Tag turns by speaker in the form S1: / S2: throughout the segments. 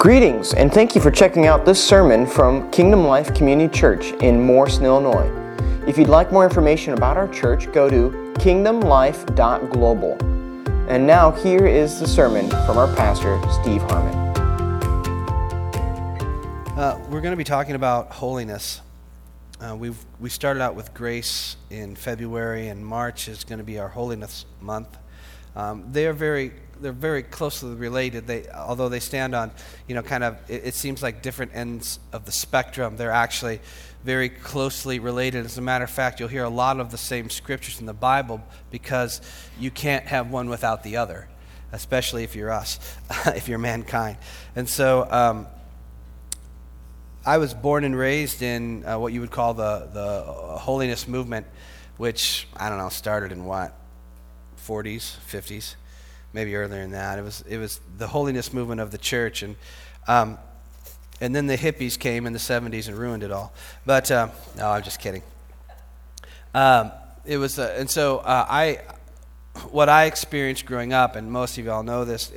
S1: Greetings, and thank you for checking out this sermon from Kingdom Life Community Church in Morrison, Illinois. If you'd like more information about our church, go to kingdomlife.global. And now, here is the sermon from our pastor, Steve Harmon.
S2: Uh, we're going to be talking about holiness. Uh, we've, we started out with grace in February, and March is going to be our holiness month. Um, they are very they're very closely related. They, although they stand on, you know, kind of, it, it, seems like different ends of the spectrum. They're actually very closely related. As a matter of fact, you'll hear a lot of the same scriptures in the Bible because you can't have one without the other, especially if you're us, if you're mankind. And so, um, I was born and raised in uh, what you would call the the holiness movement, which I don't know started in what 40s, 50s maybe earlier than that. It was, it was the holiness movement of the church. And, um, and then the hippies came in the 70s and ruined it all. But, uh, no, I'm just kidding. Um, it was, uh, and so uh, I, what I experienced growing up, and most of y'all know this,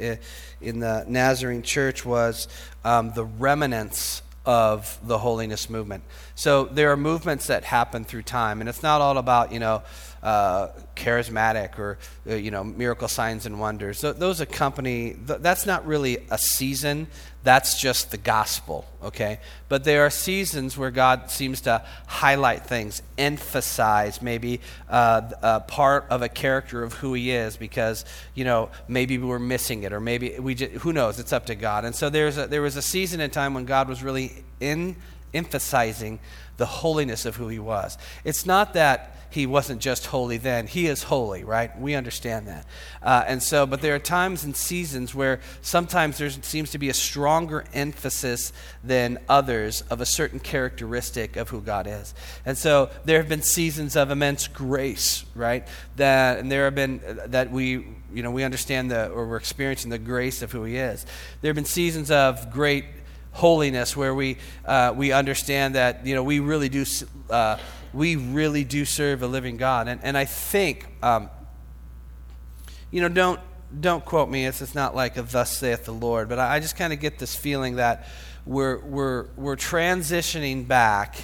S2: in the Nazarene church was um, the remnants of the holiness movement. So there are movements that happen through time, and it's not all about, you know, uh, charismatic or uh, you know miracle signs and wonders. Th- those accompany. Th- that's not really a season. That's just the gospel. Okay, but there are seasons where God seems to highlight things, emphasize maybe uh, a part of a character of who He is, because you know maybe we're missing it, or maybe we just, who knows. It's up to God. And so there's a, there was a season in time when God was really in emphasizing the holiness of who He was. It's not that he wasn't just holy then. He is holy, right? We understand that. Uh, and so, but there are times and seasons where sometimes there seems to be a stronger emphasis than others of a certain characteristic of who God is. And so there have been seasons of immense grace, right? That, and there have been, uh, that we, you know, we understand the, or we're experiencing the grace of who He is. There have been seasons of great holiness where we, uh, we understand that, you know, we really do. Uh, we really do serve a living God. And, and I think, um, you know, don't, don't quote me. It's, it's not like a thus saith the Lord, but I, I just kind of get this feeling that we're, we're, we're transitioning back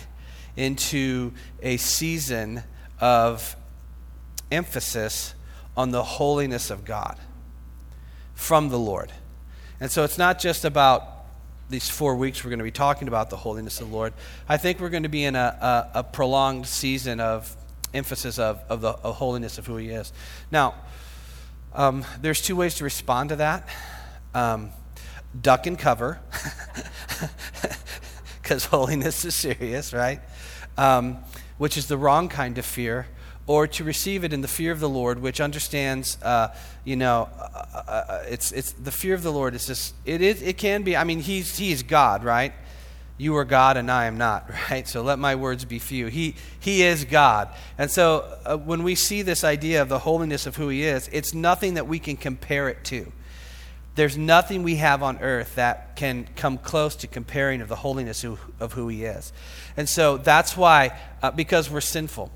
S2: into a season of emphasis on the holiness of God from the Lord. And so it's not just about these four weeks we're going to be talking about the holiness of the Lord, I think we're going to be in a, a, a prolonged season of emphasis of, of the of holiness of who He is. Now, um, there's two ways to respond to that um, duck and cover, because holiness is serious, right? Um, which is the wrong kind of fear or to receive it in the fear of the Lord, which understands, uh, you know, uh, uh, uh, it's, it's the fear of the Lord is just, it, is, it can be, I mean, he's, he's God, right? You are God and I am not, right? So let my words be few. He, he is God. And so uh, when we see this idea of the holiness of who He is, it's nothing that we can compare it to. There's nothing we have on earth that can come close to comparing of the holiness of, of who He is. And so that's why, uh, because we're sinful,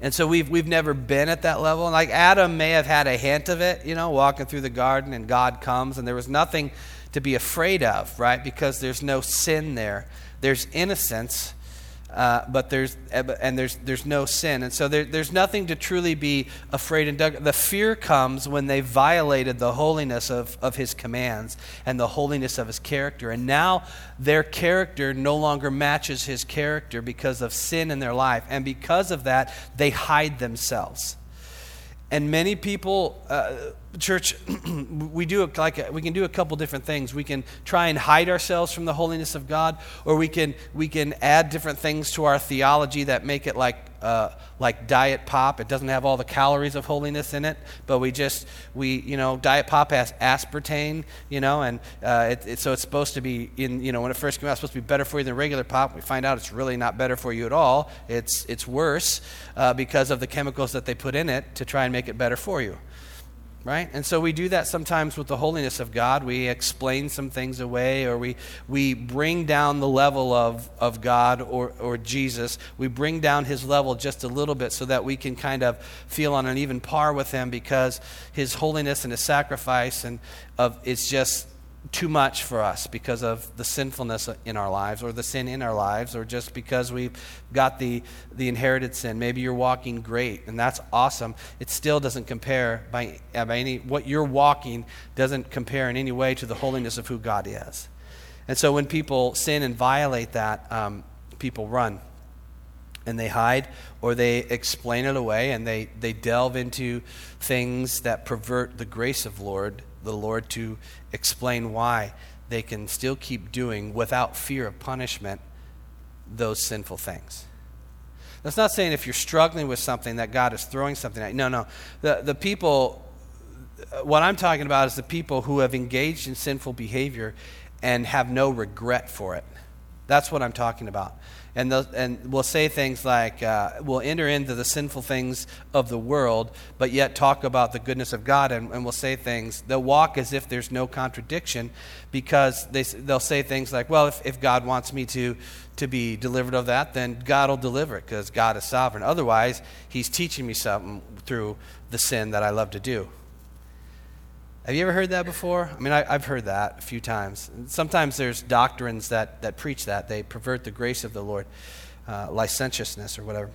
S2: and so we've, we've never been at that level. Like Adam may have had a hint of it, you know, walking through the garden and God comes and there was nothing to be afraid of, right? Because there's no sin there. There's innocence, uh, but there's and there's there's no sin, and so there, there's nothing to truly be afraid. And the fear comes when they violated the holiness of, of His commands and the holiness of His character, and now their character no longer matches His character because of sin in their life, and because of that they hide themselves. And many people, uh, church, we do like a, we can do a couple different things. We can try and hide ourselves from the holiness of God, or we can we can add different things to our theology that make it like uh, like diet pop. It doesn't have all the calories of holiness in it, but we just we you know diet pop has aspartame, you know, and uh, it, it, so it's supposed to be in you know when it first came out, it's supposed to be better for you than regular pop. We find out it's really not better for you at all. It's it's worse uh, because of the chemicals that they put in it to try and make it better for you right? And so we do that sometimes with the holiness of God. We explain some things away, or we, we bring down the level of, of God or, or Jesus. We bring down his level just a little bit so that we can kind of feel on an even par with him because his holiness and his sacrifice and of it's just too much for us because of the sinfulness in our lives or the sin in our lives or just because we've got the, the inherited sin. Maybe you're walking great and that's awesome. It still doesn't compare by, by any, what you're walking doesn't compare in any way to the holiness of who God is. And so when people sin and violate that, um, people run and they hide or they explain it away and they, they delve into things that pervert the grace of Lord the Lord to explain why they can still keep doing without fear of punishment those sinful things. That's not saying if you're struggling with something that God is throwing something at you. No, no. The, the people, what I'm talking about is the people who have engaged in sinful behavior and have no regret for it. That's what I'm talking about and, and we'll say things like, uh, we'll enter into the sinful things of the world, but yet talk about the goodness of God, and, and we'll say things, they'll walk as if there's no contradiction because they, they'll say things like, well, if, if God wants me to, to be delivered of that, then God will deliver it because God is sovereign. Otherwise, He's teaching me something through the sin that I love to do. Have you ever heard that before? I mean, I, have heard that a few times. Sometimes there's doctrines that, that preach that. They pervert the grace of the Lord, uh, licentiousness or whatever,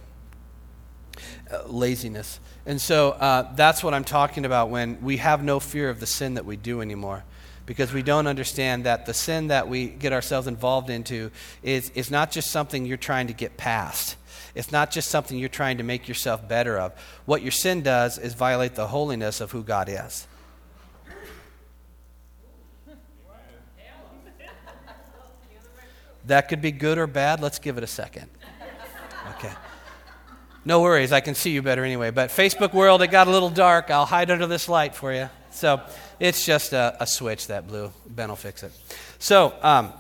S2: uh, laziness. And so uh, that's what I'm talking about when we have no fear of the sin that we do anymore. Because we don't understand that the sin that we get ourselves involved into is, is not just something you're trying to get past. It's not just something you're trying to make yourself better of. What your sin does is violate the holiness of who God is. That could be good or bad. Let's give it a second. Okay. No worries, I can see you better anyway. But Facebook world, it got a little dark. I'll hide under this light for you. So it's just a, a switch that blew. Ben will fix it. So, um,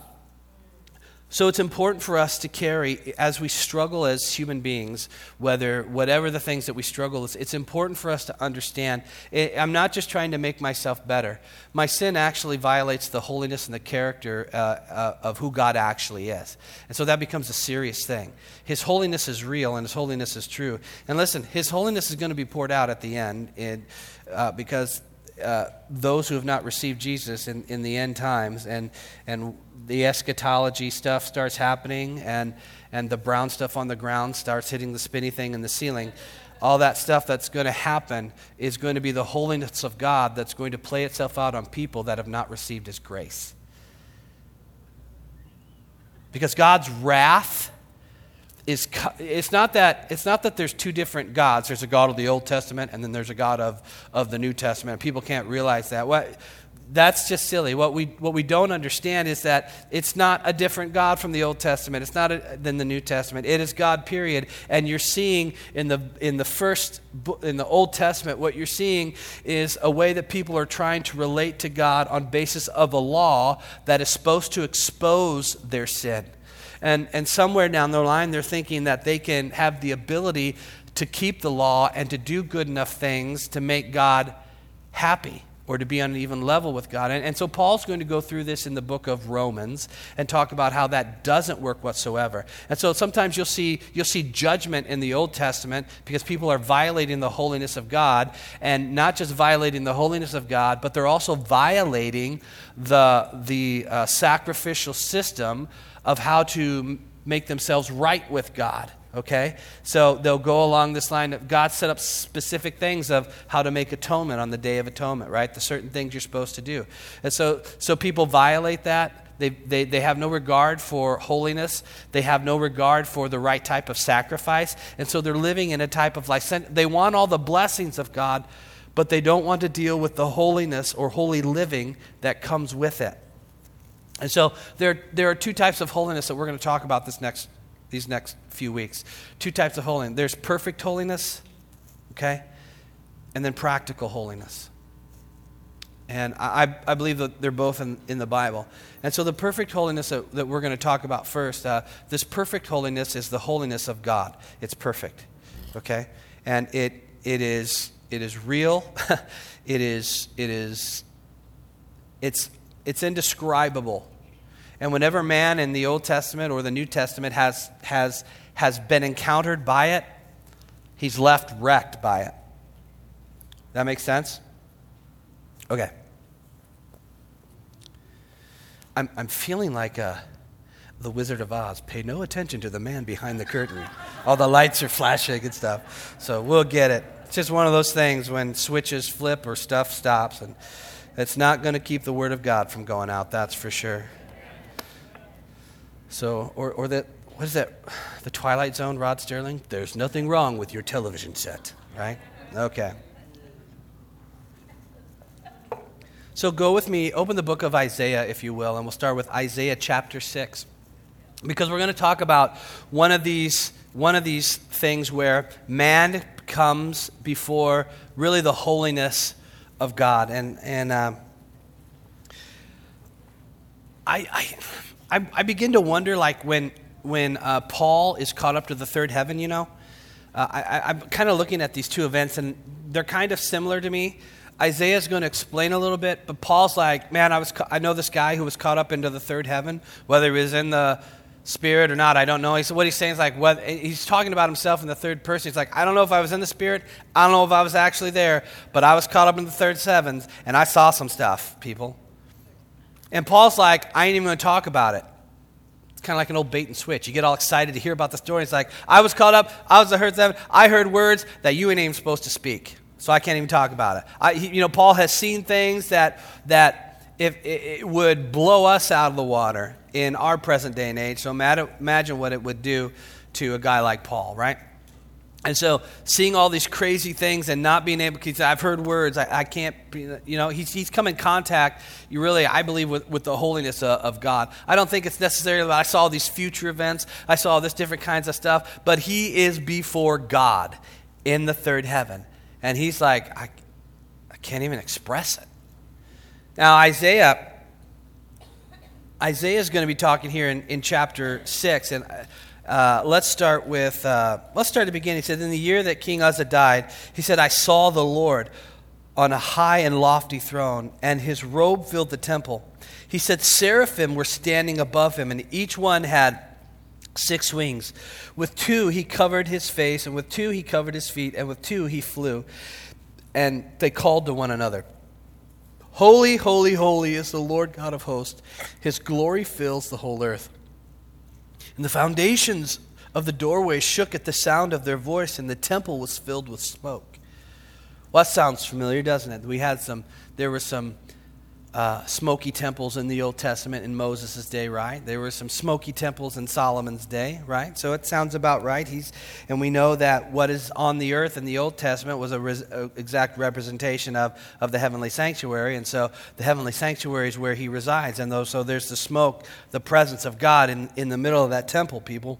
S2: so it's important for us to carry, as we struggle as human beings, whether whatever the things that we struggle with, it's important for us to understand. I'm not just trying to make myself better. My sin actually violates the holiness and the character uh, uh, of who God actually is. And so that becomes a serious thing. His holiness is real and His holiness is true. And listen, His holiness is going to be poured out at the end in, uh, because uh, those who have not received Jesus in, in the end times, and, and the eschatology stuff starts happening, and, and the brown stuff on the ground starts hitting the spinny thing in the ceiling. All that stuff that's going to happen is going to be the holiness of God that's going to play itself out on people that have not received His grace. Because God's wrath is it's not that it's not that there's two different gods. There's a god of the old testament and then there's a god of, of the new testament. People can't realize that. What that's just silly. What we what we don't understand is that it's not a different god from the old testament. It's not a, than the new testament. It is god period. And you're seeing in the in the first in the old testament what you're seeing is a way that people are trying to relate to god on basis of a law that is supposed to expose their sin and, and somewhere down the line, they're thinking that they can have the ability to keep the law and to do good enough things to make God happy or to be on an even level with God. And, and, so Paul's going to go through this in the book of Romans and talk about how that doesn't work whatsoever. And so sometimes you'll see you'll see judgment in the Old Testament because people are violating the holiness of God and not just violating the holiness of God, but they're also violating the the uh, sacrificial system of how to make themselves right with God. Okay? So they'll go along this line of God set up specific things of how to make atonement on the Day of Atonement, right? The certain things you're supposed to do. And so, so people violate that. They, they, they have no regard for holiness. They have no regard for the right type of sacrifice. And so they're living in a type of license. They want all the blessings of God, but they don't want to deal with the holiness or holy living that comes with it. And so there, there are two types of holiness that we're going to talk about this next, these next few weeks. Two types of holiness. There's perfect holiness, okay, and then practical holiness. And I, I believe that they're both in, in the Bible. And so the perfect holiness that, that we're going to talk about first, uh, this perfect holiness is the holiness of God. It's perfect, okay? And it, it, is, it is real. it is, it is, it's it's indescribable. And whenever man in the Old Testament or the New Testament has, has, has been encountered by it, he's left wrecked by it. That makes sense? Okay. I'm, I'm feeling like a, the Wizard of Oz. Pay no attention to the man behind the curtain. All the lights are flashing and stuff. So we'll get it. It's just one of those things when switches flip or stuff stops, and it's not going to keep the Word of God from going out, that's for sure. So, or, or that, what is that? The Twilight Zone, Rod Serling? There's nothing wrong with your television set, right? Okay. So go with me, open the book of Isaiah, if you will, and we'll start with Isaiah chapter 6. Because we're going to talk about one of these, one of these things where man comes before really the holiness of God. And, and uh, I, I, I begin to wonder, like, when, when uh, Paul is caught up to the third heaven, you know? Uh, I, I'm kind of looking at these two events, and they're kind of similar to me. Isaiah's going to explain a little bit, but Paul's like, man, I, was, ca- I know this guy who was caught up into the third heaven, whether he was in the spirit or not, I don't know. He's, what he's saying is like, what, he's talking about himself in the third person. He's like, I don't know if I was in the spirit, I don't know if I was actually there, but I was caught up in the third heavens, and I saw some stuff, people. And Paul's like, I ain't even going to talk about it. It's kind of like an old bait and switch. You get all excited to hear about the story. It's like, I was caught up, I was heard seven, I heard words that you ain't even supposed to speak so I can't even talk about it. I, you know, Paul has seen things that that if it would blow us out of the water in our present day and age. So imagine what it would do to a guy like Paul, right? And so, seeing all these crazy things and not being able to, I've heard words, I, I can't, be, you know, he's, he's come in contact, you really, I believe, with, with the holiness of, of God. I don't think it's necessarily that I saw these future events, I saw this different kinds of stuff, but he is before God in the third heaven. And he's like, I, I can't even express it. Now, Isaiah, Isaiah is going to be talking here in, in chapter 6. And uh, let's start with, uh, let's start at the beginning. He said, In the year that King Uzziah died, he said, I saw the Lord on a high and lofty throne, and his robe filled the temple. He said, Seraphim were standing above him, and each one had six wings. With two he covered his face, and with two he covered his feet, and with two he flew. And they called to one another Holy, holy, holy is the Lord God of hosts. His glory fills the whole earth. And the foundations of the doorway shook at the sound of their voice, and the temple was filled with smoke. Well, that sounds familiar, doesn't it? We had some, there were some uh, smoky temples in the Old Testament in Moses' day, right? There were some smoky temples in Solomon's day, right? So it sounds about right. He's, and we know that what is on the earth in the Old Testament was a, res, exact representation of, of the heavenly sanctuary. And so the heavenly sanctuary is where he resides. And though, so there's the smoke, the presence of God in, in the middle of that temple, people.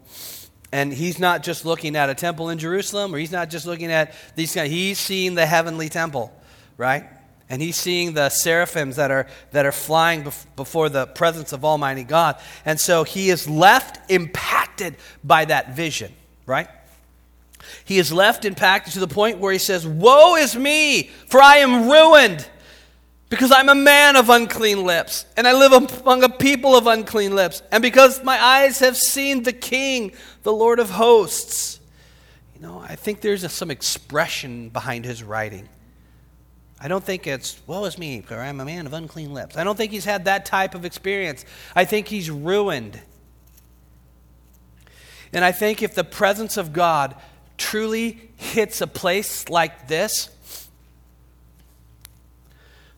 S2: And he's not just looking at a temple in Jerusalem, or he's not just looking at these guys. He's seeing the heavenly temple, right? And he's seeing the seraphims that are, that are flying bef- before the presence of Almighty God. And so he is left impacted by that vision, right? He is left impacted to the point where he says, Woe is me, for I am ruined, because I'm a man of unclean lips, and I live among a people of unclean lips, and because my eyes have seen the King, the Lord of hosts. You know, I think there's some expression behind his writing. I don't think it's, woe is me, for I'm a man of unclean lips. I don't think he's had that type of experience. I think he's ruined. And I think if the presence of God truly hits a place like this,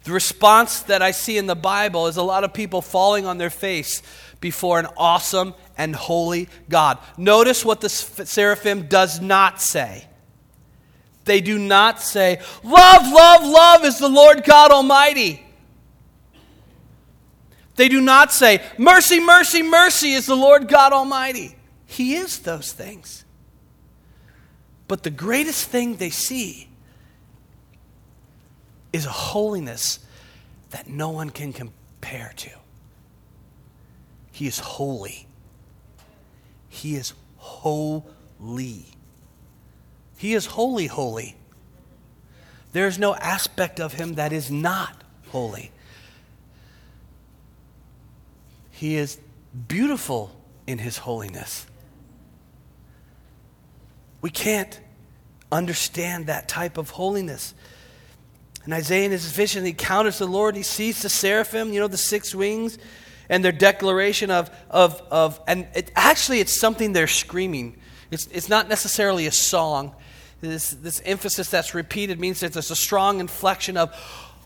S2: the response that I see in the Bible is a lot of people falling on their face before an awesome and holy God. Notice what the seraphim does not say. They do not say, Love, love, love is the Lord God Almighty. They do not say, Mercy, mercy, mercy is the Lord God Almighty. He is those things. But the greatest thing they see is a holiness that no one can compare to. He is holy. He is holy. He is holy, holy. There is no aspect of him that is not holy. He is beautiful in his holiness. We can't understand that type of holiness. And Isaiah in his vision, he encounters the Lord, he sees the seraphim, you know, the six wings, and their declaration of, of, of and it, actually it's something they're screaming. It's, it's not necessarily a song. This, this emphasis that's repeated means that there's a strong inflection of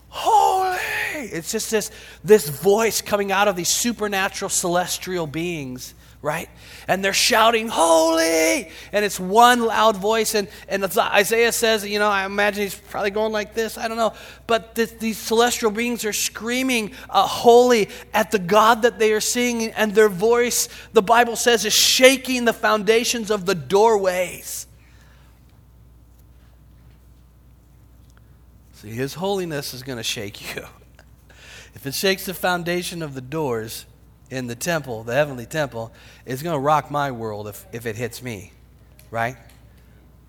S2: holy. It's just this, this voice coming out of these supernatural celestial beings right? And they're shouting, Holy! And it's one loud voice. And, and Isaiah says, you know, I imagine he's probably going like this. I don't know. But this, these celestial beings are screaming, uh, Holy, at the God that they are seeing. And their voice, the Bible says, is shaking the foundations of the doorways. See, His holiness is going to shake you. if it shakes the foundation of the doors, in the temple, the heavenly temple, it's going to rock my world if, if it hits me, right?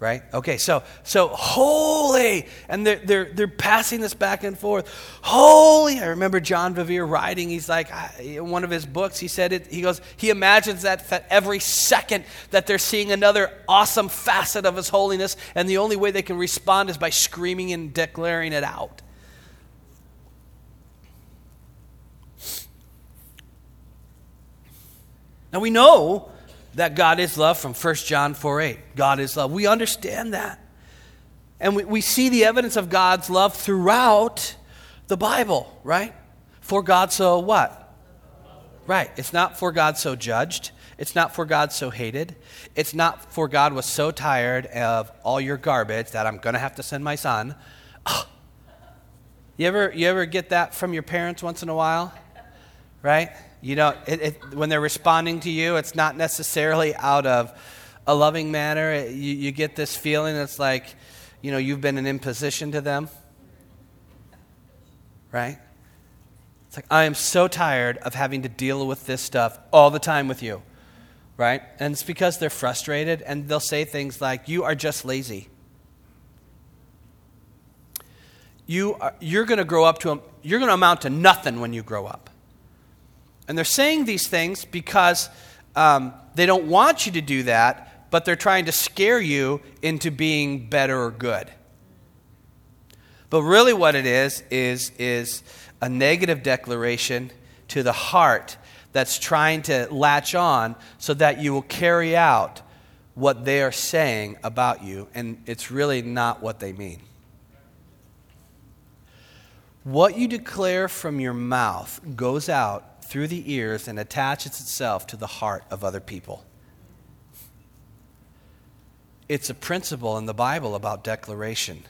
S2: Right? Okay, so so holy, and they're, they're, they're passing this back and forth. Holy. I remember John Bevere writing, he's like, in one of his books, he said it, he goes, he imagines that, that every second that they're seeing another awesome facet of his holiness, and the only way they can respond is by screaming and declaring it out. Now we know that God is love from 1 John 4 8. God is love. We understand that. And we, we see the evidence of God's love throughout the Bible, right? For God so what? Right. It's not for God so judged. It's not for God so hated. It's not for God was so tired of all your garbage that I'm going to have to send my son. Oh. You ever, you ever get that from your parents once in a while? Right? You know, it, it, when they're responding to you, it's not necessarily out of a loving manner. It, you, you get this feeling it's like, you know, you've been an imposition to them. Right? It's like, I am so tired of having to deal with this stuff all the time with you. Right? And it's because they're frustrated and they'll say things like, You are just lazy. You are, you're going to grow up to, you're going to amount to nothing when you grow up. And they're saying these things because um, they don't want you to do that, but they're trying to scare you into being better or good. But really, what it is, is, is a negative declaration to the heart that's trying to latch on so that you will carry out what they are saying about you, and it's really not what they mean. What you declare from your mouth goes out through the ears and attaches itself to the heart of other people. It's a principle in the Bible about declaration.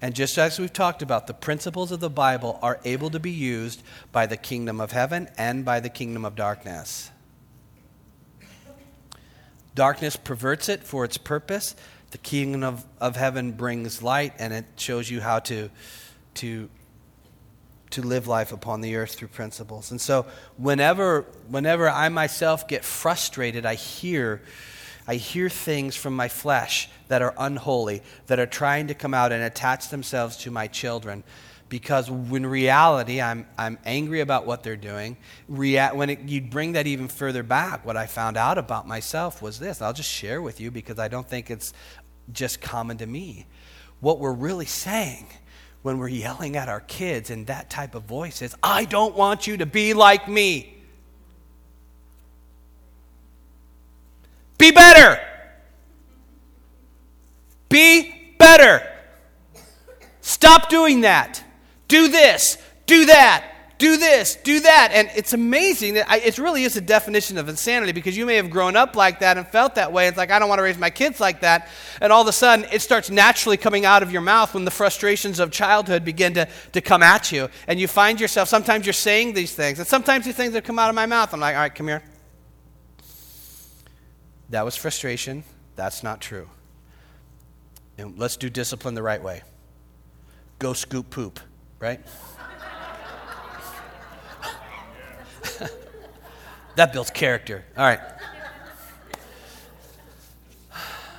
S2: And just as we've talked about, the principles of the Bible are able to be used by the kingdom of heaven and by the kingdom of darkness. Darkness perverts it for its purpose. The kingdom of, of heaven brings light and it shows you how to, to to live life upon the earth through principles. And so whenever whenever I myself get frustrated, I hear I hear things from my flesh that are unholy, that are trying to come out and attach themselves to my children. Because in reality, I'm, I'm angry about what they're doing. React, when it, you bring that even further back, what I found out about myself was this. I'll just share with you because I don't think it's just common to me. What we're really saying when we're yelling at our kids in that type of voice is, I don't want you to be like me. Be better. Be better. Stop doing that. Do this. Do that do this, do that. And it's amazing. It really is a definition of insanity because you may have grown up like that and felt that way. It's like, I don't want to raise my kids like that. And all of a sudden, it starts naturally coming out of your mouth when the frustrations of childhood begin to, to come at you. And you find yourself, sometimes you're saying these things. And sometimes these things that come out of my mouth, I'm like, all right, come here. That was frustration. That's not true. And let's do discipline the right way. Go scoop poop, right? That builds character. All right.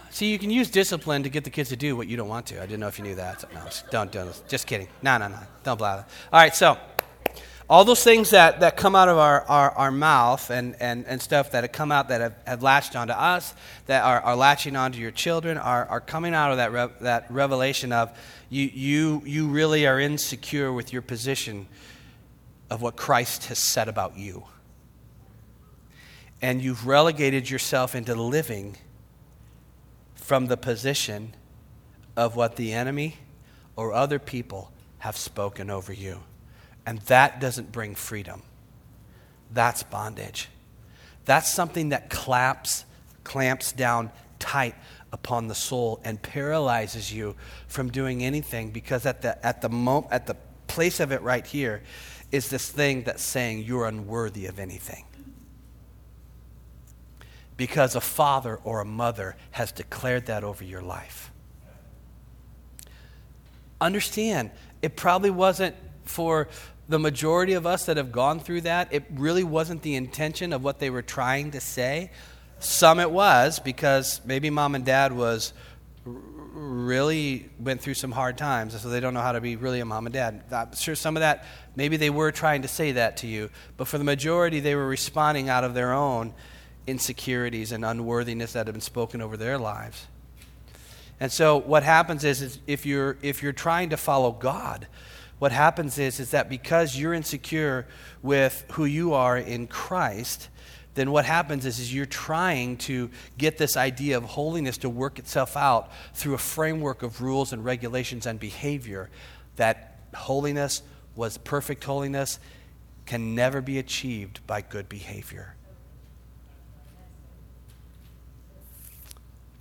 S2: See, you can use discipline to get the kids to do what you don't want to. I didn't know if you knew that. No, don't, don't. Just kidding. No, no, no. Don't blather. All right, so all those things that, that come out of our, our, our mouth and, and, and stuff that have come out that have, have latched onto us, that are, are latching onto your children, are, are coming out of that, re- that revelation of you, you, you really are insecure with your position of what Christ has said about you. And you've relegated yourself into living from the position of what the enemy or other people have spoken over you. And that doesn't bring freedom. That's bondage. That's something that claps, clamps down tight upon the soul and paralyzes you from doing anything because at the, at the, mo- at the place of it right here is this thing that's saying you're unworthy of anything. Because a father or a mother has declared that over your life. Understand, it probably wasn't for the majority of us that have gone through that, it really wasn't the intention of what they were trying to say. Some it was because maybe mom and dad was really went through some hard times, so they don't know how to be really a mom and dad. I'm sure some of that, maybe they were trying to say that to you, but for the majority, they were responding out of their own insecurities and unworthiness that have been spoken over their lives. And so what happens is, is if you're if you're trying to follow God, what happens is is that because you're insecure with who you are in Christ, then what happens is, is you're trying to get this idea of holiness to work itself out through a framework of rules and regulations and behavior that holiness was perfect holiness can never be achieved by good behavior.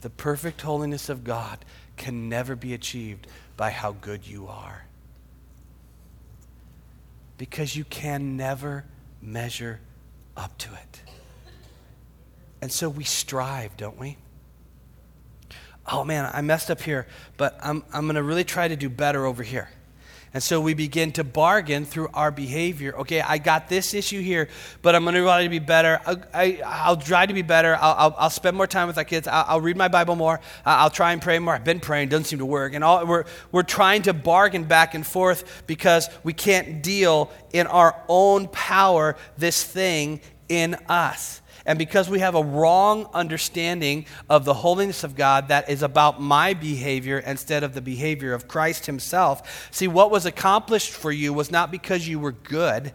S2: The perfect holiness of God can never be achieved by how good you are. Because you can never measure up to it. And so we strive, don't we? Oh man, I messed up here, but I'm, I'm going to really try to do better over here. And so we begin to bargain through our behavior. Okay, I got this issue here, but I'm going to try to be better. I, will try to be better. I'll, I'll, I'll, spend more time with my kids. I'll, I'll read my Bible more. I'll try and pray more. I've been praying, doesn't seem to work. And all, we're, we're trying to bargain back and forth because we can't deal in our own power this thing in us. And because we have a wrong understanding of the holiness of God that is about my behavior instead of the behavior of Christ Himself, see, what was accomplished for you was not because you were good,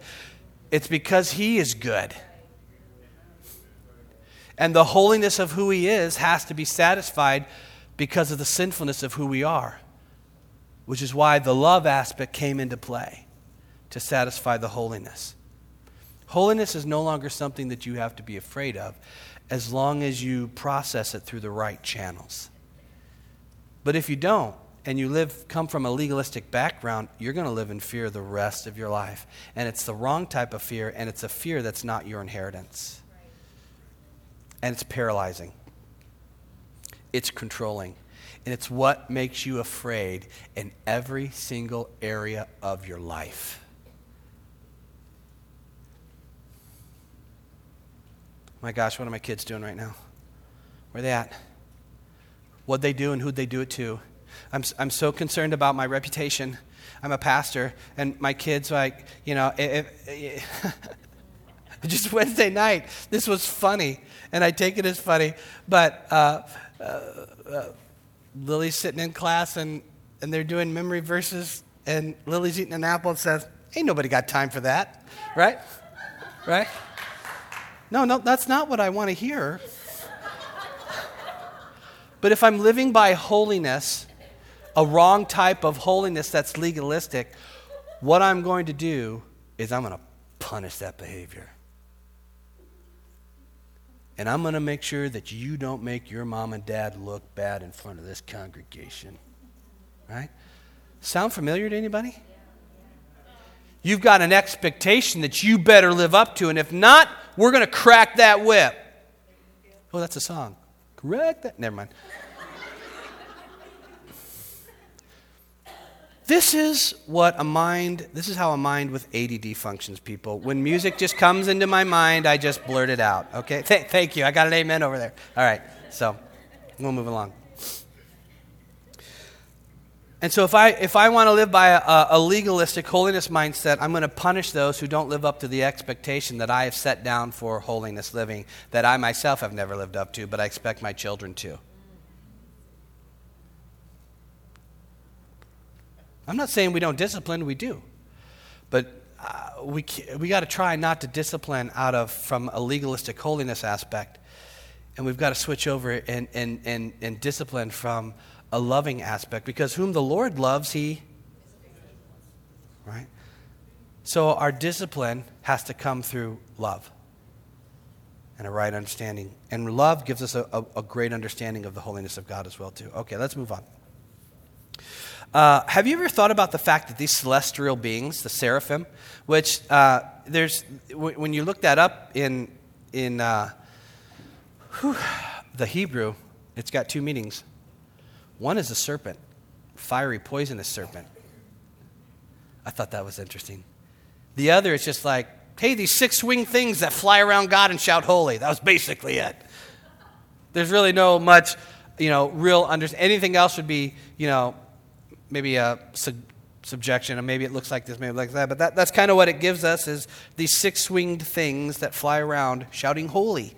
S2: it's because He is good. And the holiness of who He is has to be satisfied because of the sinfulness of who we are, which is why the love aspect came into play to satisfy the holiness. Holiness is no longer something that you have to be afraid of as long as you process it through the right channels. But if you don't, and you live come from a legalistic background, you're going to live in fear the rest of your life. And it's the wrong type of fear, and it's a fear that's not your inheritance. And it's paralyzing. It's controlling. And it's what makes you afraid in every single area of your life. My gosh, what are my kids doing right now? Where they at? What they do and who'd they do it to? I'm, I'm so concerned about my reputation. I'm a pastor, and my kids, like, you know, it, it, just Wednesday night, this was funny, and I take it as funny, but uh, uh, uh, Lily's sitting in class, and, and they're doing memory verses, and Lily's eating an apple and says, Ain't nobody got time for that, right? Right? No, no, that's not what I want to hear. but if I'm living by holiness, a wrong type of holiness that's legalistic, what I'm going to do is I'm going to punish that behavior. And I'm going to make sure that you don't make your mom and dad look bad in front of this congregation. Right? Sound familiar to anybody? You've got an expectation that you better live up to, and if not, we're going to crack that whip. Oh, that's a song. Correct that. Never mind. this is what a mind, this is how a mind with ADD functions, people. When music just comes into my mind, I just blurt it out. Okay? Th- thank you. I got an amen over there. All right. So, we'll move along. And so, if I, if I want to live by a, a legalistic holiness mindset, I'm going to punish those who don't live up to the expectation that I have set down for holiness living that I myself have never lived up to, but I expect my children to. I'm not saying we don't discipline, we do. But uh, we, we got to try not to discipline out of from a legalistic holiness aspect. And we've got to switch over and, and, and, and discipline from a loving aspect because whom the Lord loves, he. Right? So our discipline has to come through love and a right understanding. And love gives us a, a, a great understanding of the holiness of God as well, too. Okay, let's move on. Uh, have you ever thought about the fact that these celestial beings, the seraphim, which uh, there's when you look that up in in uh, whew, the Hebrew, it's got two meanings. One is a serpent, fiery, poisonous serpent. I thought that was interesting. The other is just like, hey, these six winged things that fly around God and shout holy. That was basically it. There's really no much, you know, real understanding. Anything else would be, you know, maybe a sub- subjection, and maybe it looks like this, maybe like that. But that, that's kind of what it gives us is these six winged things that fly around shouting holy.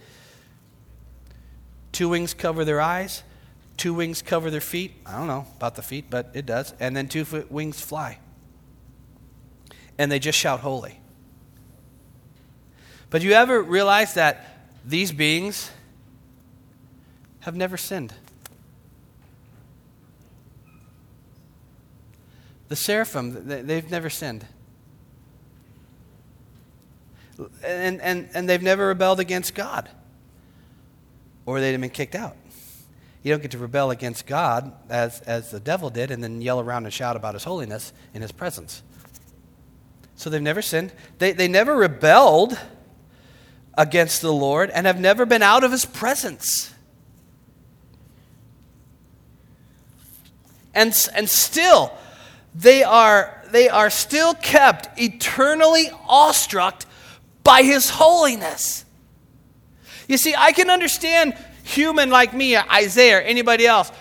S2: Two wings cover their eyes, two wings cover their feet. I don't know about the feet, but it does. And then two wings fly. And they just shout holy. But you ever realize that these beings have never sinned? The seraphim, they've never sinned. And, and, and they've never rebelled against God. Or they'd have been kicked out. You don't get to rebel against God as, as the devil did and then yell around and shout about his holiness in his presence. So they've never sinned. They, they never rebelled against the Lord and have never been out of his presence. And, and still, they are, they are still kept eternally awestruck by his holiness. You see, I can understand human like me, Isaiah, or anybody else,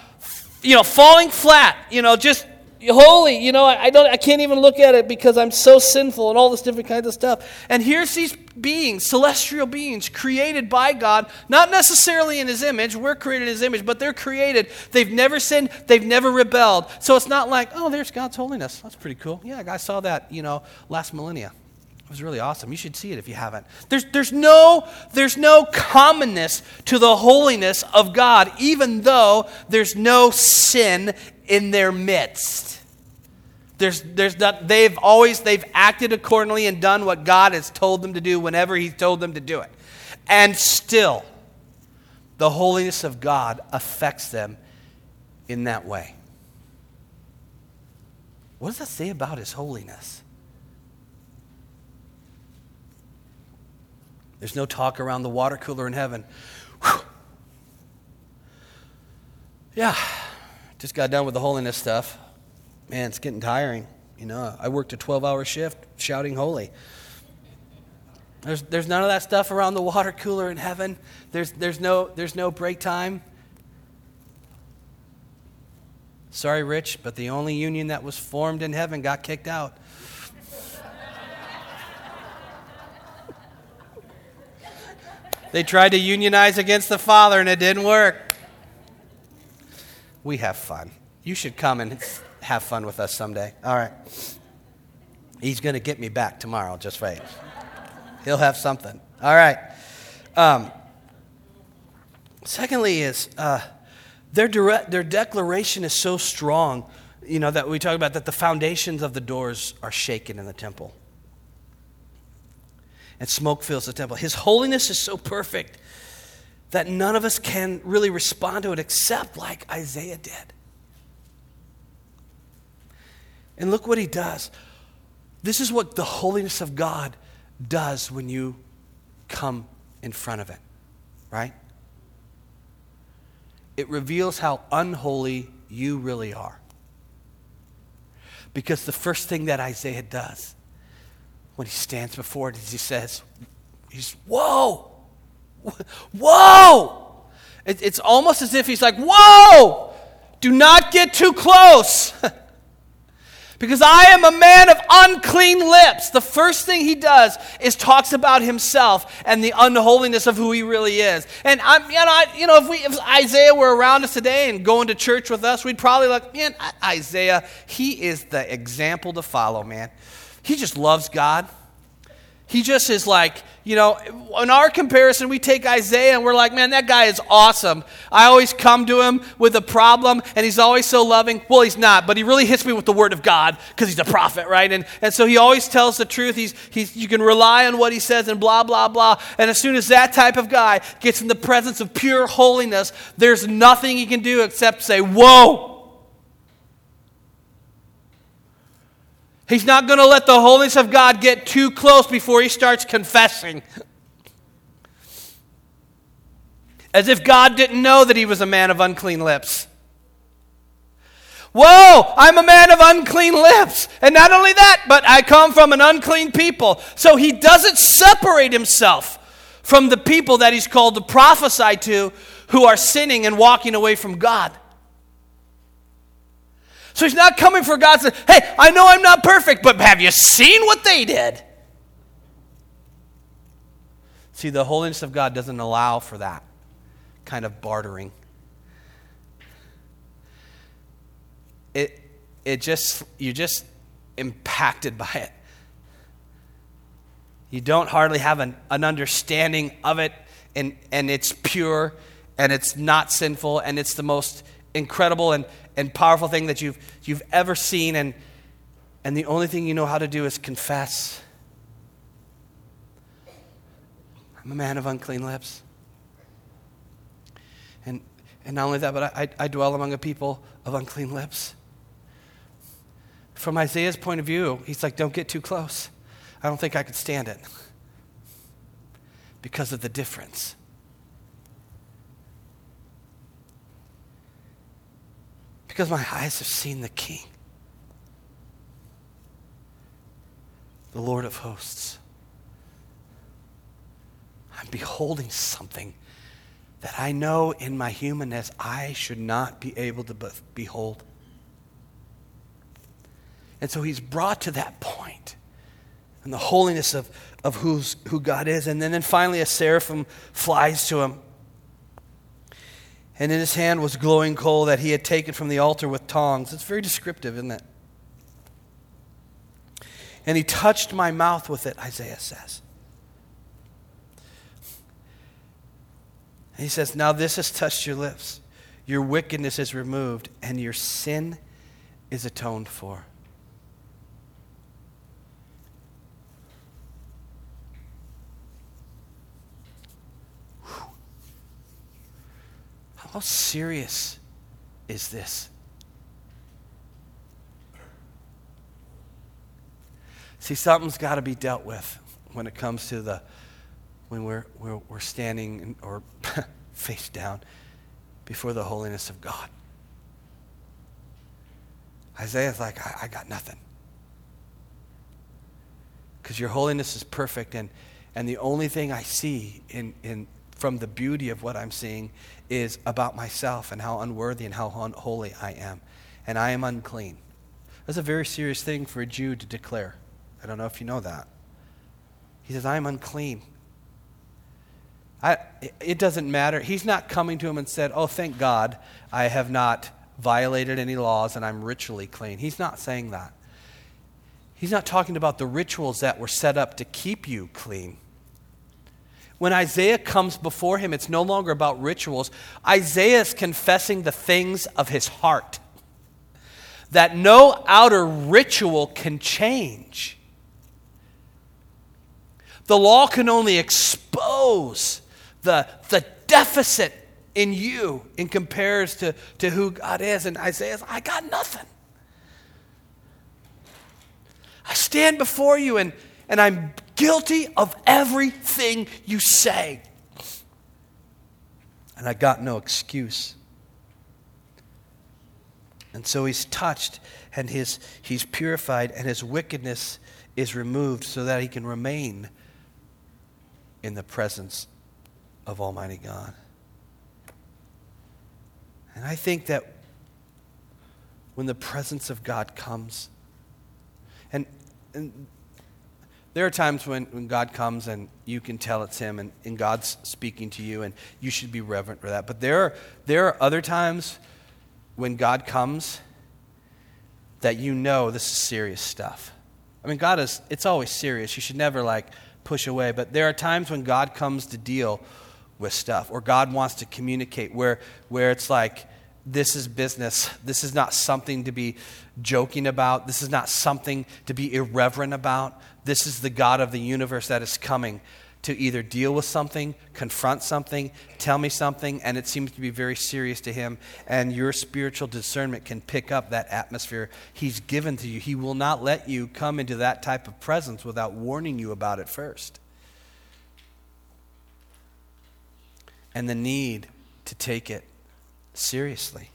S2: you know, falling flat, you know, just holy. You know, I, don't, I can't even look at it because I'm so sinful and all this different kinds of stuff. And here's these beings, celestial beings, created by God, not necessarily in His image. We're created in His image, but they're created. They've never sinned. They've never rebelled. So it's not like, oh, there's God's holiness. That's pretty cool. Yeah, I saw that. You know, last millennia. It was really awesome. You should see it if you haven't. There's, there's, no, there's no commonness to the holiness of God, even though there's no sin in their midst. There's, there's not, they've always they've acted accordingly and done what God has told them to do whenever He's told them to do it. And still, the holiness of God affects them in that way. What does that say about His holiness? There's no talk around the water cooler in heaven. Whew. Yeah, just got done with the holiness stuff man, it's getting tiring. You know, I worked a 12 hour shift shouting holy. There's, there's none of that stuff around the water cooler in heaven. There's, there's, no, there's no break time. Sorry, Rich, but the only union that was formed in heaven got kicked out. They tried to unionize against the Father and it didn't work. We have fun. You should come and have fun with us someday. All right. He's going to get me back tomorrow. Just wait. He'll have something. All right. Um, secondly, is uh, their, direct, their declaration is so strong, you know, that we talk about that the foundations of the doors are shaken in the temple. And smoke fills the temple. His holiness is so perfect that none of us can really respond to it except like Isaiah did. And look what he does. This is what the holiness of God does when you come in front of it, right? It reveals how unholy you really are. Because the first thing that Isaiah does when he stands before it he says, he's, whoa, whoa. it's almost as if he's like, whoa, do not get too close. Because I am a man of unclean lips. The first thing he does is talks about himself and the unholiness of who he really is. And I'm, you know, I, you know if, we, if Isaiah were around us today and going to church with us, we'd probably like, man, Isaiah, he is the example to follow, man. He just loves God. He just is like, you know, in our comparison, we take Isaiah and we're like, man, that guy is awesome. I always come to him with a problem and he's always so loving. Well, he's not, but he really hits me with the word of God because he's a prophet, right? And, and so he always tells the truth. He's, he's, you can rely on what he says and blah, blah, blah. And as soon as that type of guy gets in the presence of pure holiness, there's nothing he can do except say, whoa. He's not going to let the holiness of God get too close before he starts confessing. As if God didn't know that he was a man of unclean lips. Whoa, I'm a man of unclean lips. And not only that, but I come from an unclean people. So he doesn't separate himself from the people that he's called to prophesy to who are sinning and walking away from God. So he's not coming for God to say, hey, I know I'm not perfect, but have you seen what they did? See, the holiness of God doesn't allow for that kind of bartering. It, it just, you're just impacted by it. You don't hardly have an, an understanding of it, and, and it's pure, and it's not sinful, and it's the most incredible and, and powerful thing that you've, you've ever seen, and, and the only thing you know how to do is confess. I'm a man of unclean lips. And, and not only that, but I, I dwell among a people of unclean lips. From Isaiah's point of view, he's like, don't get too close. I don't think I could stand it because of the difference. Because my eyes have seen the King, the Lord of hosts. I'm beholding something that I know in my humanness I should not be able to behold. And so he's brought to that point and the holiness of, of who's, who God is. And then, then finally, a seraphim flies to him and in his hand was glowing coal that he had taken from the altar with tongs. It's very descriptive, isn't it? And he touched my mouth with it, Isaiah says. And he says, Now this has touched your lips. Your wickedness is removed, and your sin is atoned for. How serious is this? See, something's got to be dealt with when it comes to the when we're we're, we're standing or face down before the holiness of God. Isaiah's like, I, I got nothing. Because your holiness is perfect, and, and the only thing I see in, in, from the beauty of what I'm seeing is about myself and how unworthy and how unholy I am. And I am unclean. That's a very serious thing for a Jew to declare. I don't know if you know that. He says, I am unclean. I, it doesn't matter. He's not coming to him and said, Oh, thank God I have not violated any laws and I'm ritually clean. He's not saying that. He's not talking about the rituals that were set up to keep you clean. When Isaiah comes before him, it's no longer about rituals. Isaiah is confessing the things of his heart that no outer ritual can change. The law can only expose the, the deficit in you in comparison to, to who God is. And Isaiah's, I got nothing. I stand before you and, and I'm guilty of everything you say. And I got no excuse. And so he's touched and his, he's purified and his wickedness is removed so that he can remain in the presence of Almighty God. And I think that when the presence of God comes, and, and there are times when, when God comes and you can tell it's Him and, and God's speaking to you, and you should be reverent for that. But there are, there are other times when God comes that you know this is serious stuff. I mean, God is, it's always serious. You should never like push away. But there are times when God comes to deal with stuff or God wants to communicate where, where it's like, this is business. This is not something to be joking about. This is not something to be irreverent about. This is the God of the universe that is coming to either deal with something, confront something, tell me something, and it seems to be very serious to him. And your spiritual discernment can pick up that atmosphere he's given to you. He will not let you come into that type of presence without warning you about it first. And the need to take it seriously.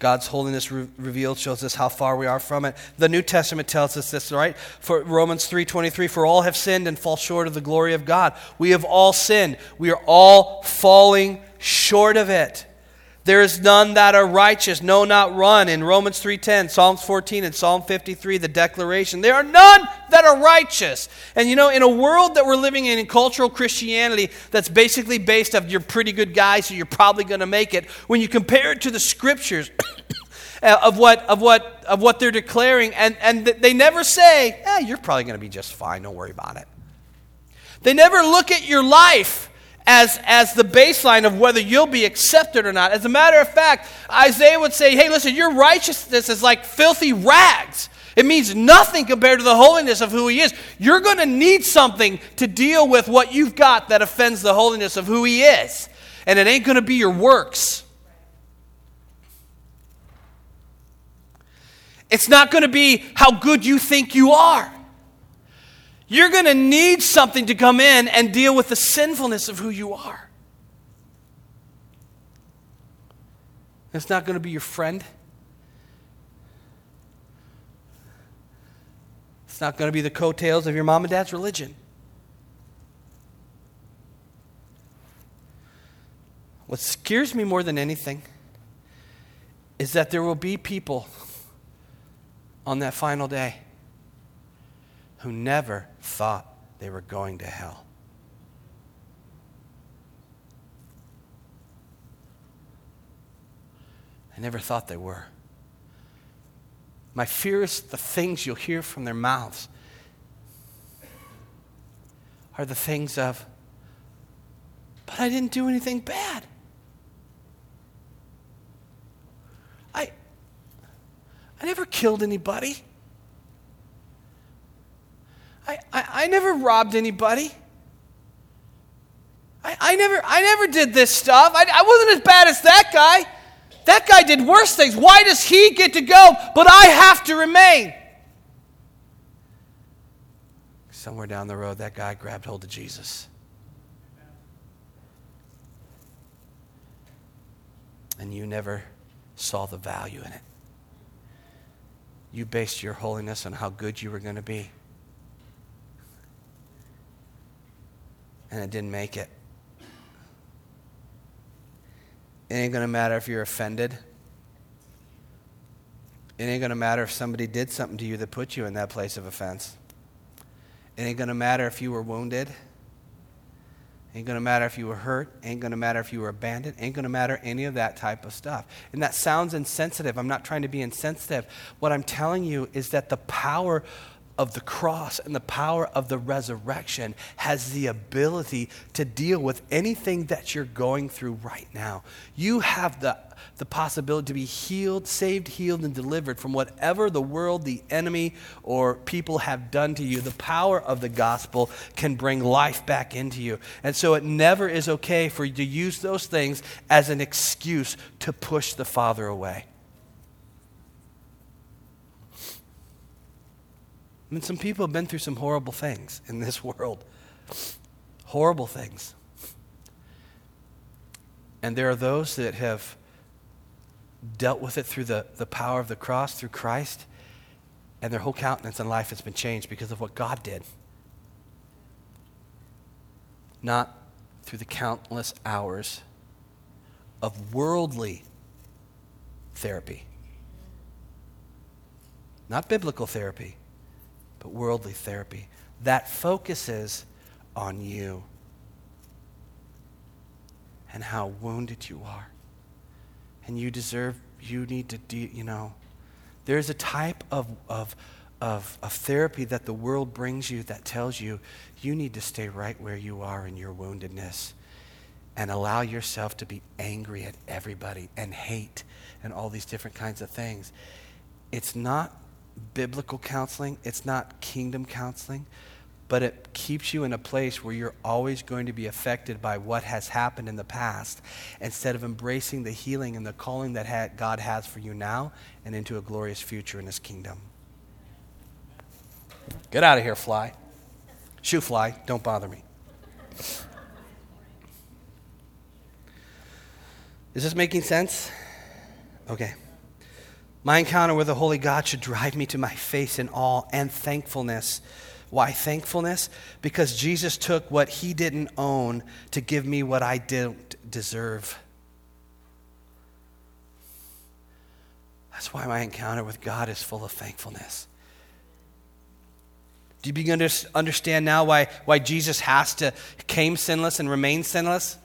S2: God's holiness re- revealed shows us how far we are from it. The New Testament tells us this, right? For Romans 3:23, for all have sinned and fall short of the glory of God. We have all sinned. We are all falling short of it. There is none that are righteous, no not one. In Romans 3:10, Psalms 14 and Psalm 53 the declaration, there are none that are righteous. And you know, in a world that we're living in in cultural Christianity that's basically based of you're pretty good guys so you're probably going to make it, when you compare it to the scriptures of what of what of what they're declaring and and they never say, "Eh, you're probably going to be just fine, don't worry about it." They never look at your life as, as the baseline of whether you'll be accepted or not. As a matter of fact, Isaiah would say, hey, listen, your righteousness is like filthy rags. It means nothing compared to the holiness of who he is. You're going to need something to deal with what you've got that offends the holiness of who he is. And it ain't going to be your works. It's not going to be how good you think you are. You're going to need something to come in and deal with the sinfulness of who you are. It's not going to be your friend. It's not going to be the coattails of your mom and dad's religion. What scares me more than anything is that there will be people on that final day who never thought they were going to hell. I never thought they were. My fear is the things you'll hear from their mouths are the things of, but I didn't do anything bad. I, I never killed anybody. I, I, I never robbed anybody. I, I, never, I never did this stuff. I, I wasn't as bad as that guy. That guy did worse things. Why does he get to go, but I have to remain? Somewhere down the road, that guy grabbed hold of Jesus. And you never saw the value in it. You based your holiness on how good you were going to be. And it didn't make it. It ain't going to matter if you're offended. It ain't going to matter if somebody did something to you that put you in that place of offense. It ain't going to matter if you were wounded. It Ain't going to matter if you were hurt. It Ain't going to matter if you were abandoned. It Ain't going to matter any of that type of stuff. And that sounds insensitive. I'm not trying to be insensitive. What I'm telling you is that the power of the cross and the power of the resurrection has the ability to deal with anything that you're going through right now. You have the, the possibility to be healed, saved, healed, and delivered from whatever the world, the enemy, or people have done to you. The power of the gospel can bring life back into you. And so it never is okay for you to use those things as an excuse to push the Father away. I mean, some people have been through some horrible things in this world. Horrible things. And there are those that have dealt with it through the, the power of the cross, through Christ, and their whole countenance and life has been changed because of what God did. Not through the countless hours of worldly therapy, not biblical therapy but worldly therapy. That focuses on you. and how wounded you are. And you deserve, you need to, de- you know, there's a type of, of, of, of therapy that the world brings you that tells you you need to stay right where you are in your woundedness and allow yourself to be angry at everybody and hate and all these different kinds of things. It's not biblical counseling, it's not kingdom counseling, but it keeps you in a place where you're always going to be affected by what has happened in the past instead of embracing the healing and the calling that God has for you now and into a glorious future in His kingdom. Get out of here, fly. Shoo, fly. Don't bother me. Is this making sense? Okay. My encounter with the Holy God should drive me to my face in awe and thankfulness. Why thankfulness? Because Jesus took what he didn't own to give me what I didn't deserve. That's why my encounter with God is full of thankfulness. Do you begin to understand now why, why Jesus has to came sinless and remain sinless?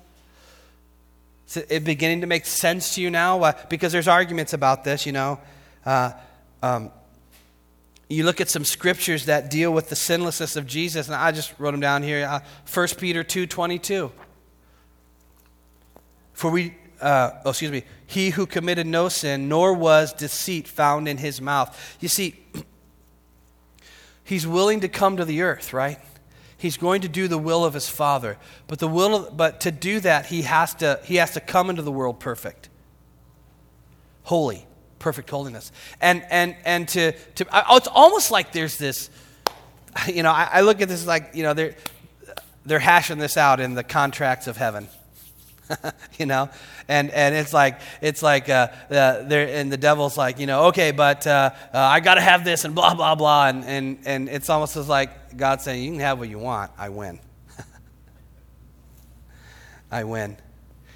S2: Is it beginning to make sense to you now? Because there's arguments about this, you know. Uh, um, you look at some scriptures that deal with the sinlessness of Jesus, and I just wrote them down here. Uh, 1 Peter 2 22. For we, uh, oh, excuse me, he who committed no sin, nor was deceit found in his mouth. You see, he's willing to come to the earth, right? He's going to do the will of his Father. But, the will of, but to do that, he has, to, he has to come into the world perfect, holy, perfect holiness. And, and, and to, to oh, it's almost like there's this, you know, I, I look at this like, you know, they're, they're hashing this out in the contracts of heaven. you know and and it's like it's like uh, uh, there and the devil's like you know okay but uh, uh, i gotta have this and blah blah blah and and and it's almost as like god saying you can have what you want i win i win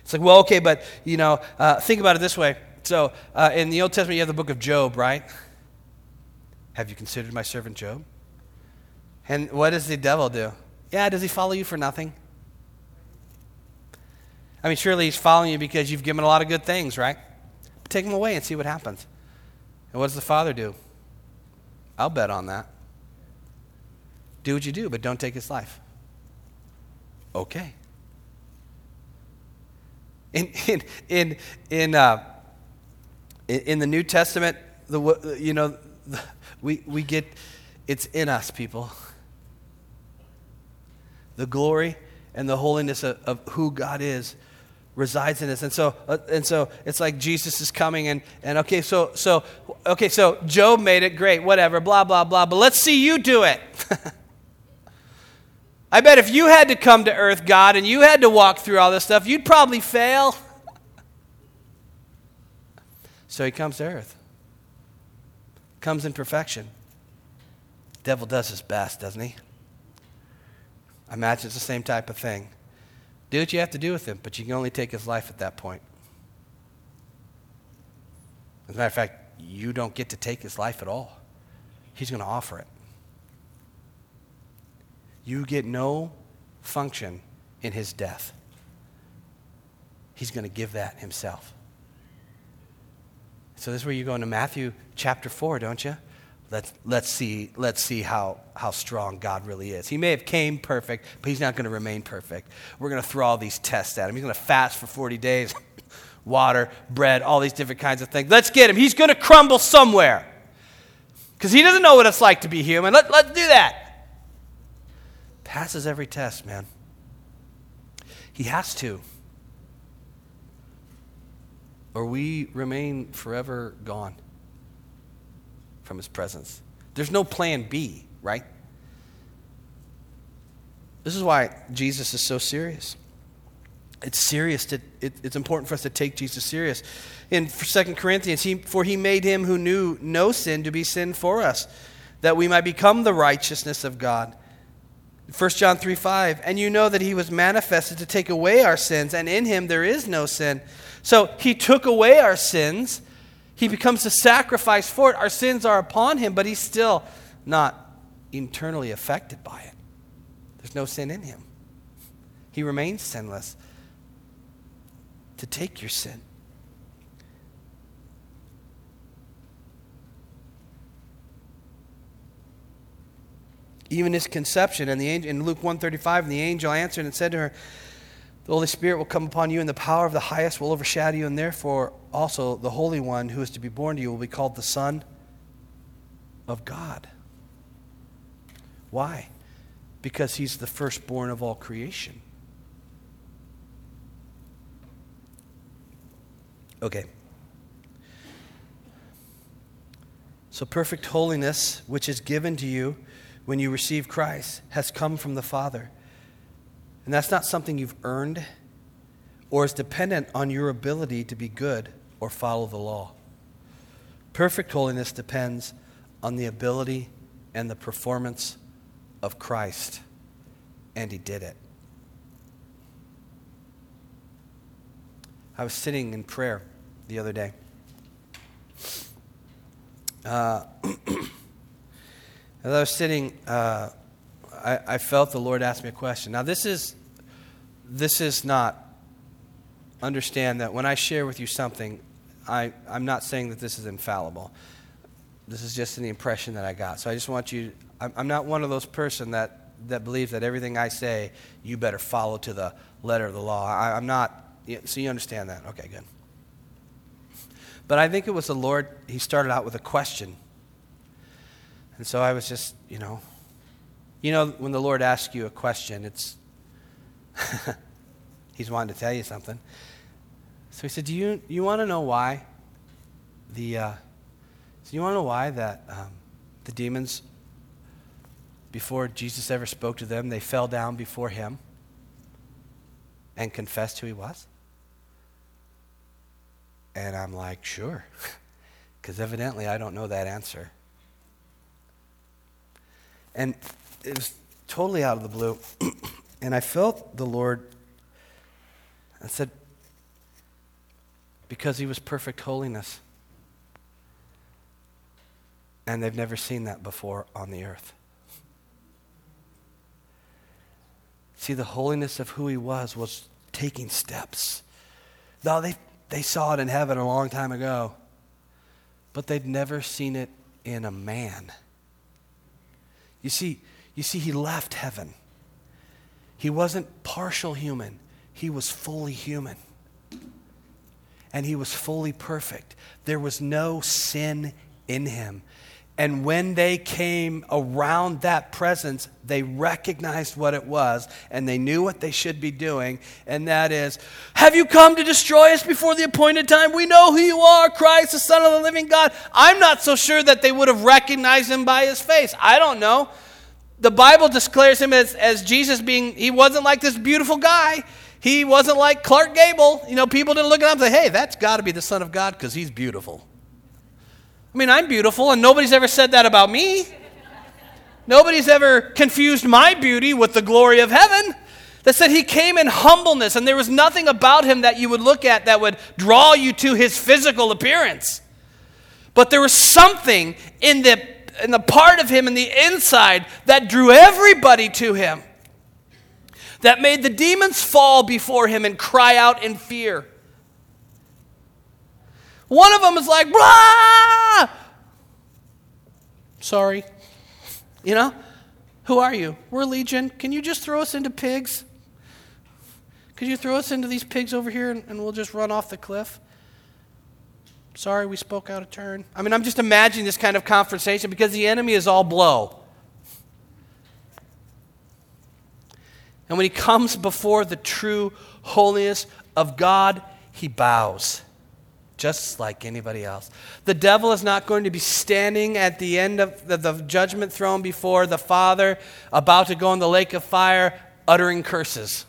S2: it's like well okay but you know uh, think about it this way so uh, in the old testament you have the book of job right have you considered my servant job and what does the devil do yeah does he follow you for nothing I mean, surely he's following you because you've given a lot of good things, right? Take him away and see what happens. And what does the father do? I'll bet on that. Do what you do, but don't take his life. Okay. In, in, in, in, uh, in the New Testament, the, you know, we, we get, it's in us, people. The glory and the holiness of, of who God is resides in us. And so, uh, and so it's like Jesus is coming and, and okay, so, so, okay, so Job made it great, whatever, blah, blah, blah, but let's see you do it. I bet if you had to come to earth, God, and you had to walk through all this stuff, you'd probably fail. so he comes to earth, comes in perfection. Devil does his best, doesn't he? I imagine it's the same type of thing. Do what you have to do with him, but you can only take his life at that point. As a matter of fact, you don't get to take his life at all. He's going to offer it. You get no function in his death. He's going to give that himself. So this is where you go into Matthew chapter 4, don't you? Let's, let's see, let's see how, how strong God really is. He may have came perfect, but he's not going to remain perfect. We're going to throw all these tests at him. He's going to fast for 40 days, water, bread, all these different kinds of things. Let's get him. He's going to crumble somewhere because he doesn't know what it's like to be human. Let, let's do that. Passes every test, man. He has to. Or we remain forever gone from his presence. There's no plan B, right? This is why Jesus is so serious. It's serious. To, it, it's important for us to take Jesus serious. In 2 Corinthians, he, for he made him who knew no sin to be sin for us, that we might become the righteousness of God. 1 John 3 5, and you know that he was manifested to take away our sins, and in him there is no sin. So he took away our sins he becomes a sacrifice for it. Our sins are upon him, but he's still not internally affected by it. There's no sin in him. He remains sinless. to take your sin. Even his conception and the angel in Luke 135, and the angel answered and said to her, The Holy Spirit will come upon you, and the power of the highest will overshadow you, and therefore also the Holy One who is to be born to you will be called the Son of God. Why? Because he's the firstborn of all creation. Okay. So, perfect holiness, which is given to you when you receive Christ, has come from the Father. And that's not something you've earned or is dependent on your ability to be good or follow the law. Perfect holiness depends on the ability and the performance of Christ, and He did it. I was sitting in prayer the other day. Uh, as I was sitting, uh, I, I, felt the Lord ask me a question. Now, this is, this is not, understand that when I share with you something, I, I'm not saying that this is infallible. This is just the impression that I got. So I just want you, I'm, I'm not one of those person that, that believes that everything I say, you better follow to the letter of the law. I, I'm not, so you understand that? Okay, good. But I think it was the Lord, He started out with a question. And so I was just, you know, you know, when the Lord asks you a question, it's, He's wanting to tell you something. So He said, Do you, you want to know why? The, uh, so you want to know why that um, the demons, before Jesus ever spoke to them, they fell down before Him and confessed who He was? And I'm like, sure. Because evidently I don't know that answer. And it was totally out of the blue. and I felt the Lord, I said, because he was perfect holiness. And they've never seen that before on the earth. See, the holiness of who he was was taking steps. Now, they they saw it in heaven a long time ago, but they'd never seen it in a man. You see, you see, he left heaven. He wasn't partial human, he was fully human. And he was fully perfect. There was no sin in him. And when they came around that presence, they recognized what it was and they knew what they should be doing. And that is, Have you come to destroy us before the appointed time? We know who you are, Christ, the Son of the living God. I'm not so sure that they would have recognized him by his face. I don't know. The Bible declares him as, as Jesus being, he wasn't like this beautiful guy. He wasn't like Clark Gable. You know, people didn't look at him and say, Hey, that's got to be the Son of God because he's beautiful. I mean, I'm beautiful, and nobody's ever said that about me. Nobody's ever confused my beauty with the glory of heaven. That said, he came in humbleness, and there was nothing about him that you would look at that would draw you to his physical appearance. But there was something in the, in the part of him in the inside that drew everybody to him, that made the demons fall before him and cry out in fear. One of them is like, blah! Sorry. You know? Who are you? We're Legion. Can you just throw us into pigs? Could you throw us into these pigs over here and, and we'll just run off the cliff? Sorry, we spoke out of turn. I mean, I'm just imagining this kind of conversation because the enemy is all blow. And when he comes before the true holiness of God, he bows just like anybody else. The devil is not going to be standing at the end of the, the, judgment throne before the Father, about to go in the lake of fire, uttering curses.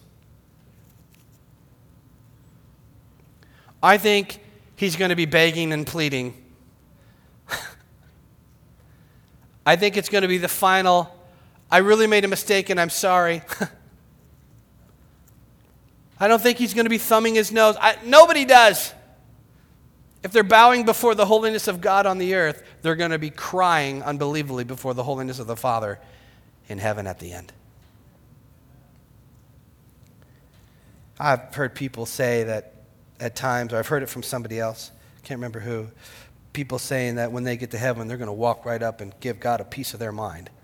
S2: I think he's going to be begging and pleading. I think it's going to be the final, I really made a mistake and I'm sorry. I don't think he's going to be thumbing his nose. I, nobody does. If they're bowing before the holiness of God on the earth, they're going to be crying unbelievably before the holiness of the Father in heaven at the end. I've heard people say that at times, or I've heard it from somebody else, can't remember who, people saying that when they get to heaven, they're going to walk right up and give God a piece of their mind.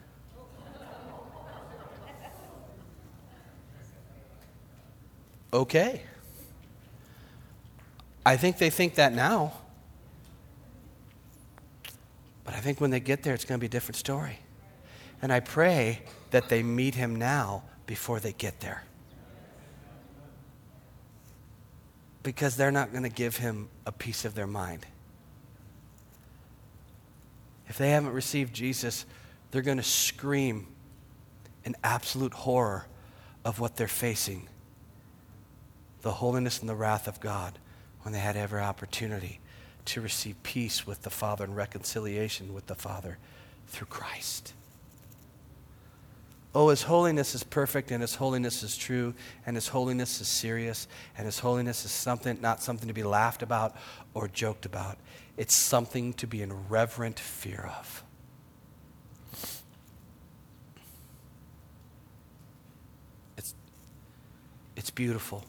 S2: Okay. I think they think that now. But I think when they get there, it's going to be a different story. And I pray that they meet him now before they get there. Because they're not going to give him a piece of their mind. If they haven't received Jesus, they're going to scream in absolute horror of what they're facing the holiness and the wrath of God when they had every opportunity to receive peace with the Father and reconciliation with the Father through Christ. Oh, His holiness is perfect, and His holiness is true, and His holiness is serious, and His holiness is something, not something to be laughed about or joked about. It's something to be in reverent fear of. It's, it's beautiful.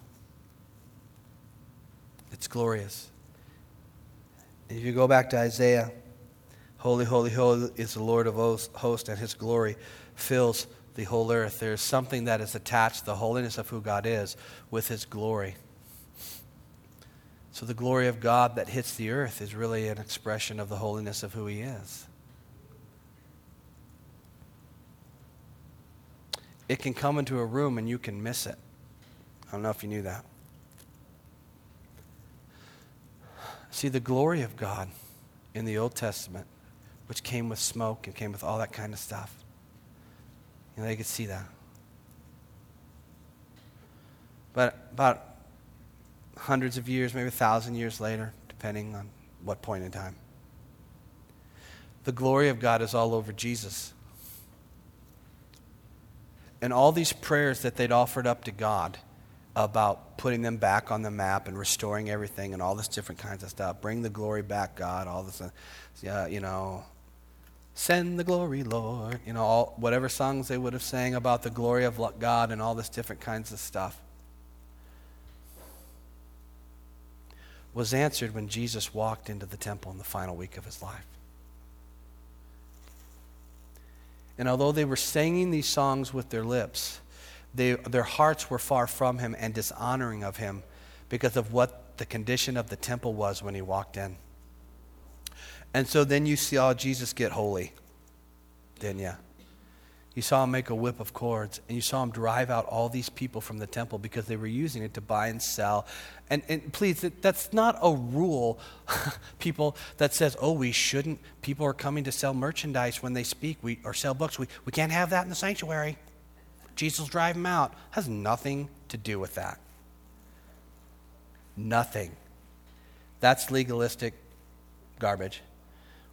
S2: It's glorious. If you go back to Isaiah, holy, holy, holy is the Lord of hosts, and his glory fills the whole earth. There's something that is attached, the holiness of who God is, with his glory. So the glory of God that hits the earth is really an expression of the holiness of who he is. It can come into a room and you can miss it. I don't know if you knew that. See, the glory of God in the Old Testament, which came with smoke and came with all that kind of stuff, you know, they could see that. But about hundreds of years, maybe a thousand years later, depending on what point in time, the glory of God is all over Jesus. And all these prayers that they'd offered up to God about putting them back on the map and restoring everything and all this different kinds of stuff. Bring the glory back, God. All this, uh, you know, send the glory, Lord. You know, all, whatever songs they would have sang about the glory of God and all this different kinds of stuff was answered when Jesus walked into the temple in the final week of his life. And although they were singing these songs with their lips, they, their hearts were far from him and dishonoring of him because of what the condition of the temple was when he walked in. And so then you saw Jesus get holy, didn't you? You saw him make a whip of cords, and you saw him drive out all these people from the temple because they were using it to buy and sell. And, and please, that's not a rule, people, that says, oh, we shouldn't. People are coming to sell merchandise when they speak we, or sell books. We, we can't have that in the sanctuary. Jesus will drive them out. Has nothing to do with that. Nothing. That's legalistic garbage.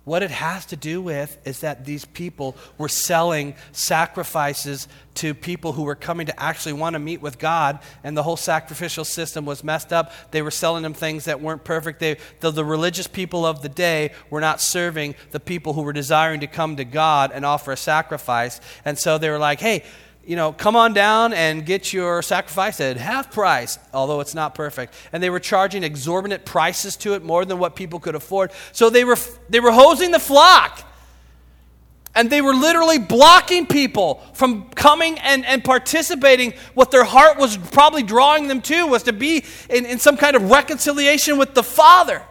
S2: What it has to do with is that these people were selling sacrifices to people who were coming to actually want to meet with God, and the whole sacrificial system was messed up. They were selling them things that weren't perfect. They, the, the religious people of the day were not serving the people who were desiring to come to God and offer a sacrifice. And so they were like, hey, you know, come on down and get your sacrifice at half price, although it's not perfect. And they were charging exorbitant prices to it, more than what people could afford. So they were, they were hosing the flock. And they were literally blocking people from coming and, and participating. What their heart was probably drawing them to was to be in, in some kind of reconciliation with the Father.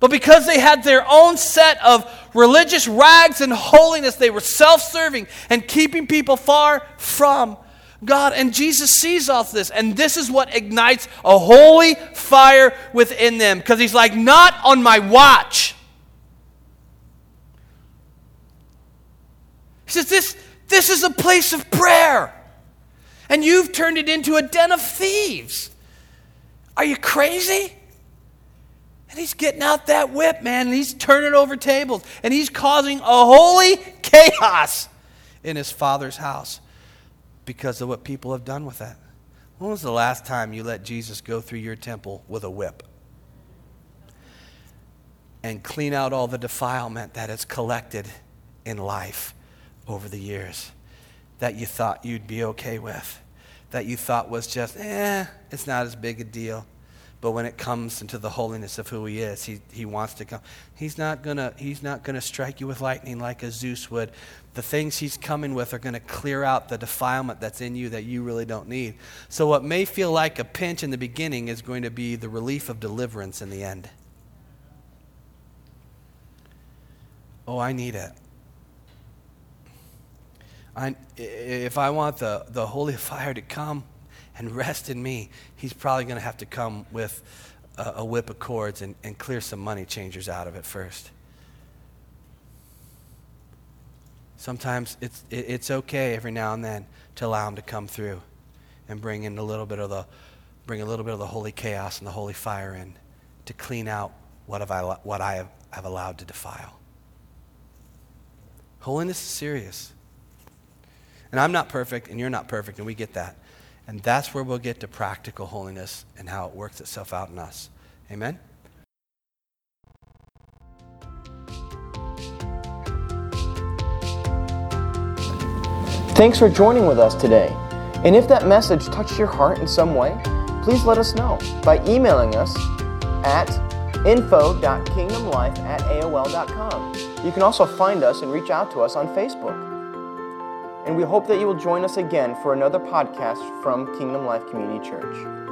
S2: But because they had their own set of religious rags and holiness, they were self serving and keeping people far from God. And Jesus sees all this. And this is what ignites a holy fire within them. Because he's like, not on my watch. He says, this, this is a place of prayer. And you've turned it into a den of thieves. Are you crazy? And he's getting out that whip, man, and he's turning over tables, and he's causing a holy chaos in his father's house because of what people have done with that. When was the last time you let Jesus go through your temple with a whip? And clean out all the defilement that has collected in life over the years that you thought you'd be okay with, that you thought was just, eh, it's not as big a deal. But when it comes into the holiness of who he is, he, he wants to come. He's not gonna he's not gonna strike you with lightning like a Zeus would. The things he's coming with are gonna clear out the defilement that's in you that you really don't need. So what may feel like a pinch in the beginning is going to be the relief of deliverance in the end. Oh, I need it. I, if I want the, the holy fire to come and rest in me, he's probably going to have to come with a, a whip of cords and, and clear some money changers out of it first. Sometimes it's, it, it's okay every now and then to allow him to come through and bring in a little bit of the, bring a little bit of the holy chaos and the holy fire in to clean out what, have I, what I have, have allowed to defile. Holiness is serious. And I'm not perfect, and you're not perfect, and we get that. And that's where we'll get to practical holiness and how it works itself out in us. Amen?
S1: Thanks for joining with us today. And if that message touched your heart in some way, please let us know by emailing us at info.kingdomlife at aol.com. You can also find us and reach out to us on Facebook. And we hope that you will join us again for another podcast from Kingdom Life Community Church.